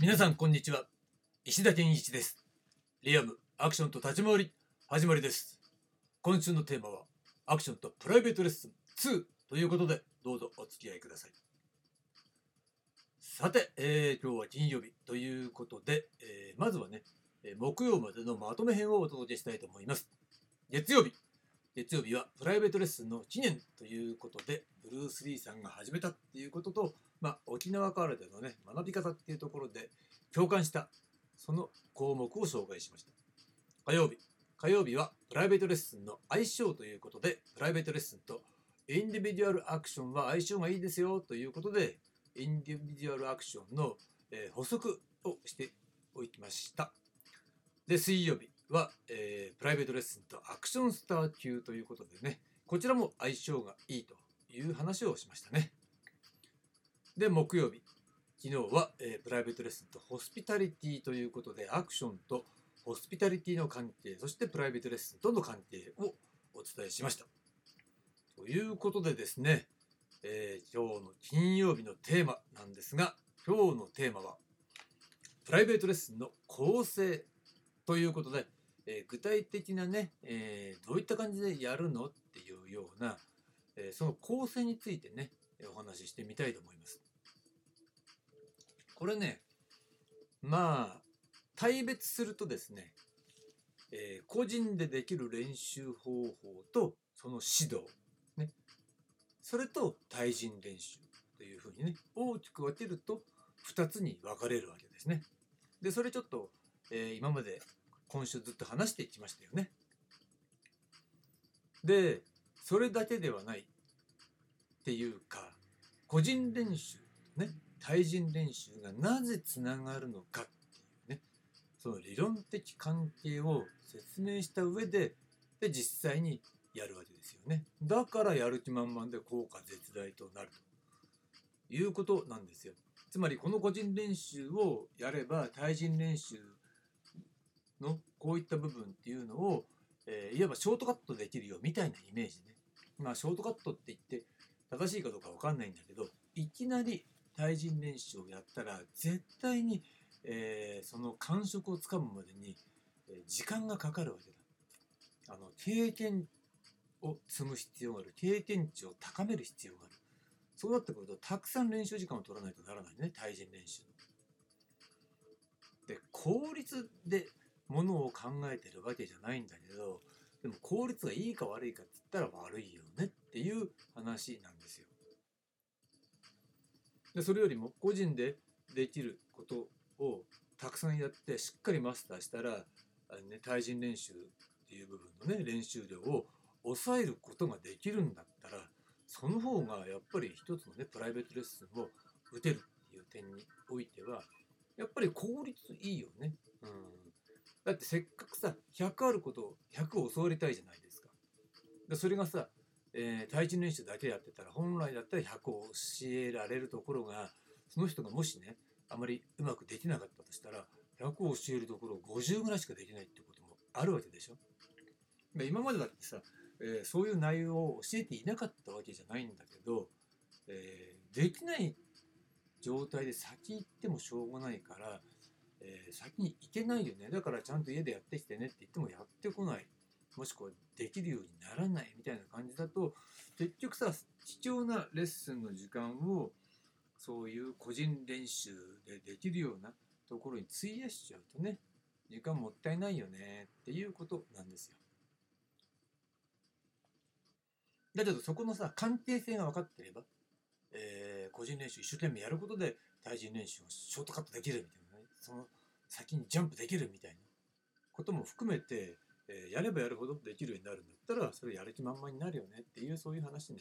皆さんこんにちは。石田健一です。リアムアクションと立ち回り始まりです。今週のテーマはアクションとプライベートレッスン2ということでどうぞお付き合いください。さて、えー、今日は金曜日ということで、えー、まずはね木曜までのまとめ編をお届けしたいと思います。月曜日。月曜日はプライベートレッスンの記念ということでブルース・リーさんが始めたっていうことと、沖縄からでのね学び方っていうところで共感したその項目を紹介しました。火曜日。火曜日はプライベートレッスンの相性ということでプライベートレッスンとインディビデュアルアクションは相性がいいですよということでインディビデュアルアクションの、え、補足をしておきました。で水曜日は、えー、プライベートレッスンとアクションスター級ということでねこちらも相性がいいという話をしましたね。で、木曜日。昨日は、えー、プライベートレッスンとホスピタリティということで、アクションとホスピタリティの関係、そしてプライベートレッスンとの関係をお伝えしました。ということでですね、えー、今日の金曜日のテーマなんですが、今日のテーマは、プライベートレッスンの構成ということで、えー、具体的なね、えー、どういった感じでやるのっていうような、えその構成についてね、お話ししてみたいと思います。これねまあ大別するとですね、えー、個人でできる練習方法とその指導、ね、それと対人練習というふうにね大きく分けると2つに分かれるわけですね。でそれちょっと、えー、今まで今週ずっと話してきましたよね。でそれだけではないっていうか個人練習ね対人練習がなぜつながるのかっていうね。その理論的関係を説明した上でで実際にやるわけですよね。だからやる気満々で効果絶大となるということなんですよ。つまりこの個人練習をやれば対人練習のこういった部分っていうのを、えー、いわばショートカットできるよみたいなイメージね。まあショートカットって言って正しいかどうか分かんないんだけどいきなり対人練習をやったら絶対に、えー、その感触をつかむまでに、時間がかかるわけだ。あの経験を積む必要がある。経験値を高める必要がある。そうなってくるとたくさん練習時間を取らないとならないね。対人練習で効率でものを考えてるわけじゃないんだけどでも効率がいいか悪いかって言ったら悪いよねっていう話なんですよ。でそれよりも個人でできることをたくさんやってしっかりマスターしたら、ね、対人練習っていう部分のね練習量を抑えることができるんだったらその方がやっぱり一つのねプライベートレッスンを打てるっていう点においてはやっぱり効率いいよね。うん、だってせっかくさ100あることを100を教わりたいじゃないですか。でそれがさえー、対人練習だけやってたら本来だったら100を教えられるところがその人がもしねあまりうまくできなかったとしたら100を教えるところを50ぐらいしかできないってこともあるわけでしょ。今までだってさ、えー、そういう内容を教えていなかったわけじゃないんだけど、えー、できない状態で先行ってもしょうがないから、えー、先に行けないよねだからちゃんと家でやってきてねって言ってもやってこないもしくはできるようにならないみたいな感じだと結局さ貴重なレッスンの時間をそういう個人練習でできるようなところに費やしちゃうとね時間もったいないよねっていうことなんですよ。だけどそこのさ関係性が分かってれば、えー、個人練習一生懸命やることで対人練習をショートカットできるみたいなねその先にジャンプできるみたいなことも含めてえー、やればやるほどできるようになるんだったらそれやる気満々になるよねっていうそういう話ね。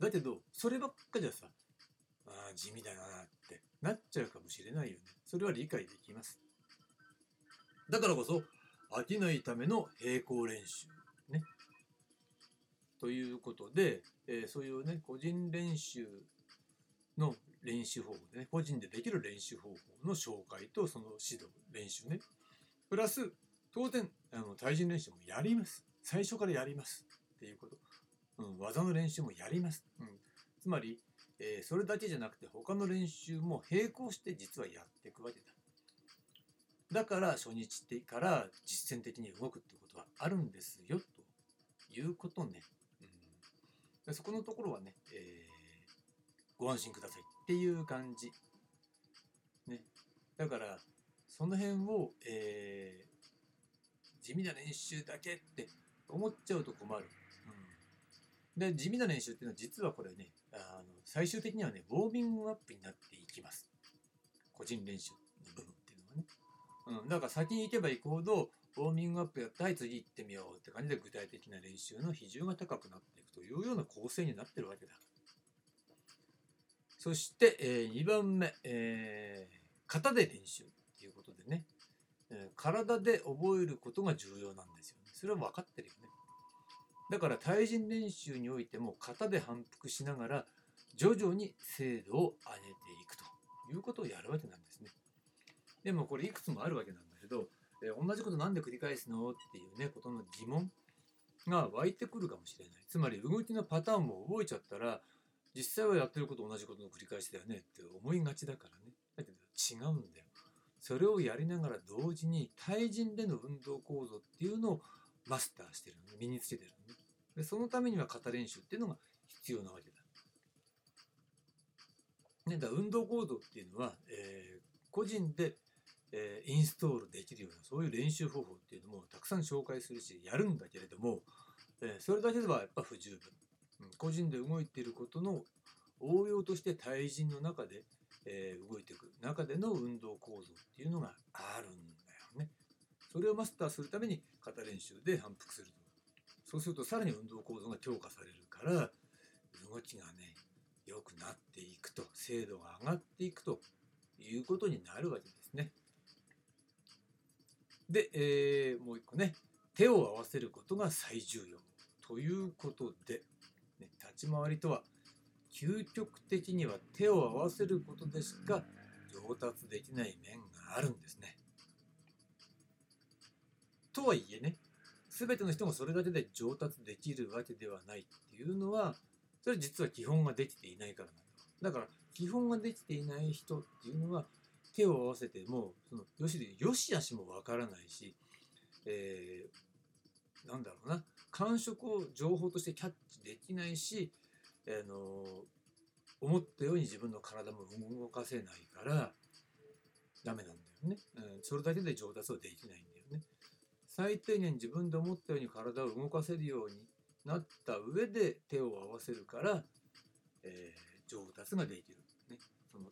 だけどそればっかじゃさあ地味だなってなっちゃうかもしれないよね。それは理解できます。だからこそ飽きないための並行練習ね。ということで、えー、そういうね個人練習の練習方法でね、個人でできる練習方法の紹介とその指導、練習ね。プラス、当然、あの対人練習もやります。最初からやりますっていうこと。うん、技の練習もやります。うん、つまり、えーそれだけじゃなくて他の練習も並行して実はやっていくわけだ。だから初日から実践的に動くってことはあるんですよということね。うん、そこのところはね、えーご安心くださいっていう感じ。ね。だからその辺を、えー地味な練習だけって思っちゃうと困る。うん、で地味な練習っていうのは実はこれねあの最終的にはねウォーミングアップになっていきます。個人練習の部分っていうのはね。うん、だから先に行けば行くほどウォーミングアップやってはい次行ってみようって感じで具体的な練習の比重が高くなっていくというような構成になってるわけだ。そして、え2番目、えー型で練習っていうことでね、えー体で覚えることが重要なんですよね。それは分かってるよね。だから対人練習においても型で反復しながら徐々に精度を上げていくということをやるわけなんですね。でもこれいくつもあるわけなんだけど、えー同じことなんで繰り返すのっていうねことの疑問が湧いてくるかもしれない。つまり動きのパターンも覚えちゃったら実際はやってること同じことの繰り返しだよねって思いがちだからね。だけど違うんだよ。それをやりながら同時に対人での運動構造っていうのをマスターしてるの身につけてるのね。でそのためには型練習っていうのが必要なわけだ。ね、だ運動構造っていうのは、えー個人で、えーインストールできるようなそういう練習方法っていうのもたくさん紹介するしやるんだけれども、えーそれだけではやっぱ不十分、個人で動いていることの応用として対人の中で、えー動いていく中での運動構造っていうのがあるんだよね。それをマスターするために型練習で反復すると。そうするとさらに運動構造が強化されるから動きがね良くなっていくと精度が上がっていくということになるわけですね。で、えーもう一個ね手を合わせることが最重要ということで、ね、立ち回りとは究極的には手を合わせることでしか上達できない面があるんですね。とはいえね全ての人がそれだけで上達できるわけではないっていうのはそれ実は基本ができていないからなんだ。だから基本ができていない人っていうのは手を合わせてもそのよしよしあしもわからないし、えーなんだろうな感触を情報としてキャッチできないし、あの思ったように自分の体も動かせないからダメなんだよね、うん、それだけで上達はできないんだよね。最低限自分で思ったように体を動かせるようになった上で手を合わせるから、えー上達ができる、ね、その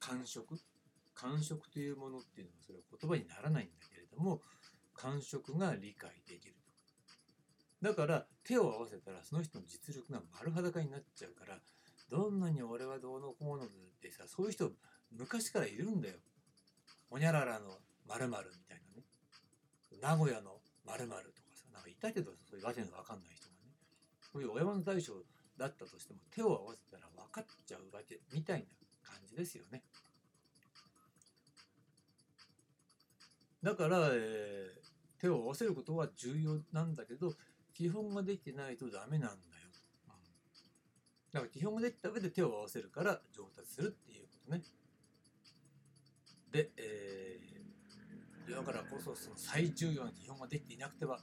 感触。感触というものっていうのはそれは言葉にならないんだけれども感触が理解できる。だから手を合わせたらその人の実力が丸裸になっちゃうからどんなに俺はどうのこうのってさそういう人昔からいるんだよ。ほにゃららの〇〇みたいなね。名古屋の〇〇とかさなんかいたけどそういうわけのわかんない人がね。そういう親の大将だったとしても手を合わせたら分かっちゃうわけみたいな感じですよね。だから、えー手を合わせることは重要なんだけど基本ができてないとダメなんだよ、うんだから基本ができた上で手を合わせるから上達するっていうことね。で、えーだからこそその最重要な基本ができていなくては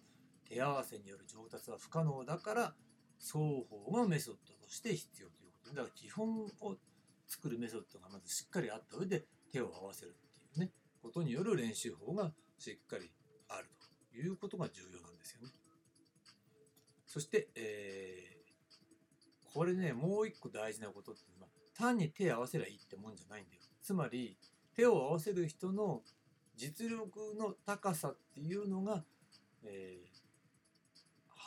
手合わせによる上達は不可能だから双方がメソッドとして必要ということだから基本を作るメソッドがまずしっかりあった上で手を合わせるっていうね。ことによる練習法がしっかりあるということが重要なんですよね。そして、えーこれねもう一個大事なことっていうのは単に手を合わせりゃいいってもんじゃないんだよ。つまり手を合わせる人の実力の高さっていうのが、えー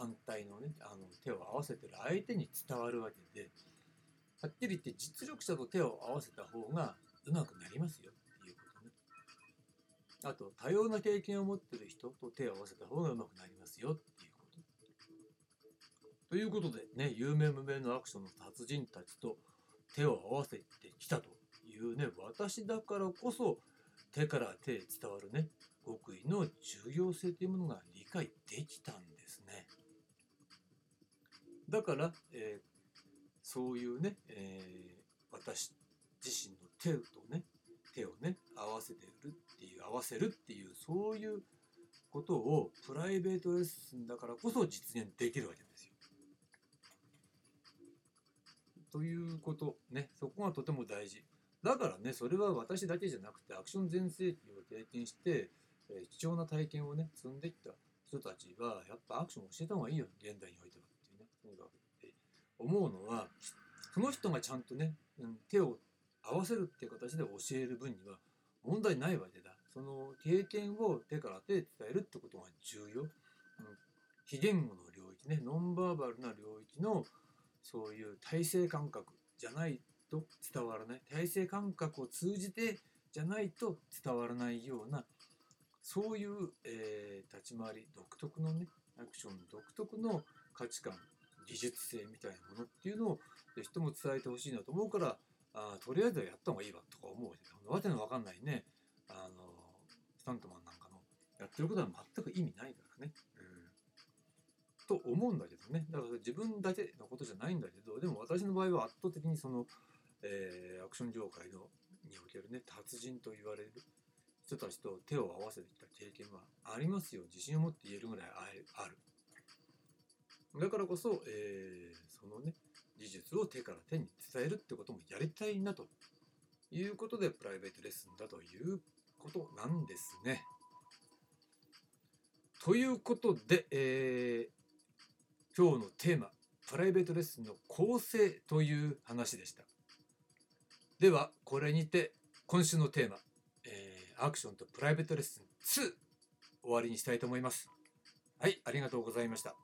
反対のねあの手を合わせてる相手に伝わるわけではっきり言って実力者と手を合わせた方がうまくなりますよっていうことね。あと多様な経験を持ってる人と手を合わせた方がうまくなりますよっと。いうことでね有名無名のアクションの達人たちと手を合わせてきたというね私だからこそ手から手へ伝わるね極意の重要性というものが理解できたんですね。だから、えーそういうね、えー私自身の手とね手をね合わせてるっていう合わせるっていうそういうことをプライベートレッスンだからこそ実現できるわけですよ。ということね。そこがとても大事。だからねそれは私だけじゃなくてアクション全盛期を経験して、えー貴重な体験をね積んできた人たちはやっぱアクションを教えた方がいいよ現代においてはっていうねとにかくって思うのはその人がちゃんとね、うん、手を合わせるっていう形で教える分には問題ないわけだ。その経験を手から手で伝えるってことが重要、うん、非言語の領域ねノンバーバルな領域のそういう体制感覚じゃないと伝わらない。体制感覚を通じてじゃないと伝わらないようなそういう、えー立ち回り独特のねアクション独特の価値観技術性みたいなものっていうのをぜひとも伝えてほしいなと思うからあとりあえずはやった方がいいわとか思うわけわけのわかんないね。あのスタントマンなんかのやってることは全く意味ないからね。と思うんだけどね。だから自分だけのことじゃないんだけどでも私の場合は圧倒的にその、えーアクション業界のにおけるね達人と言われる人たちと手を合わせてきた経験はありますよ。自信を持って言えるぐらいあるある。だからこそ、えーそのね技術を手から手に伝えるってこともやりたいなということでプライベートレッスンだということなんですね。ということで、えー今日のテーマプライベートレッスンの構成という話でした。ではこれにて今週のテーマ、えーアクションとプライベートレッスン2終わりにしたいと思います。はい、ありがとうございました。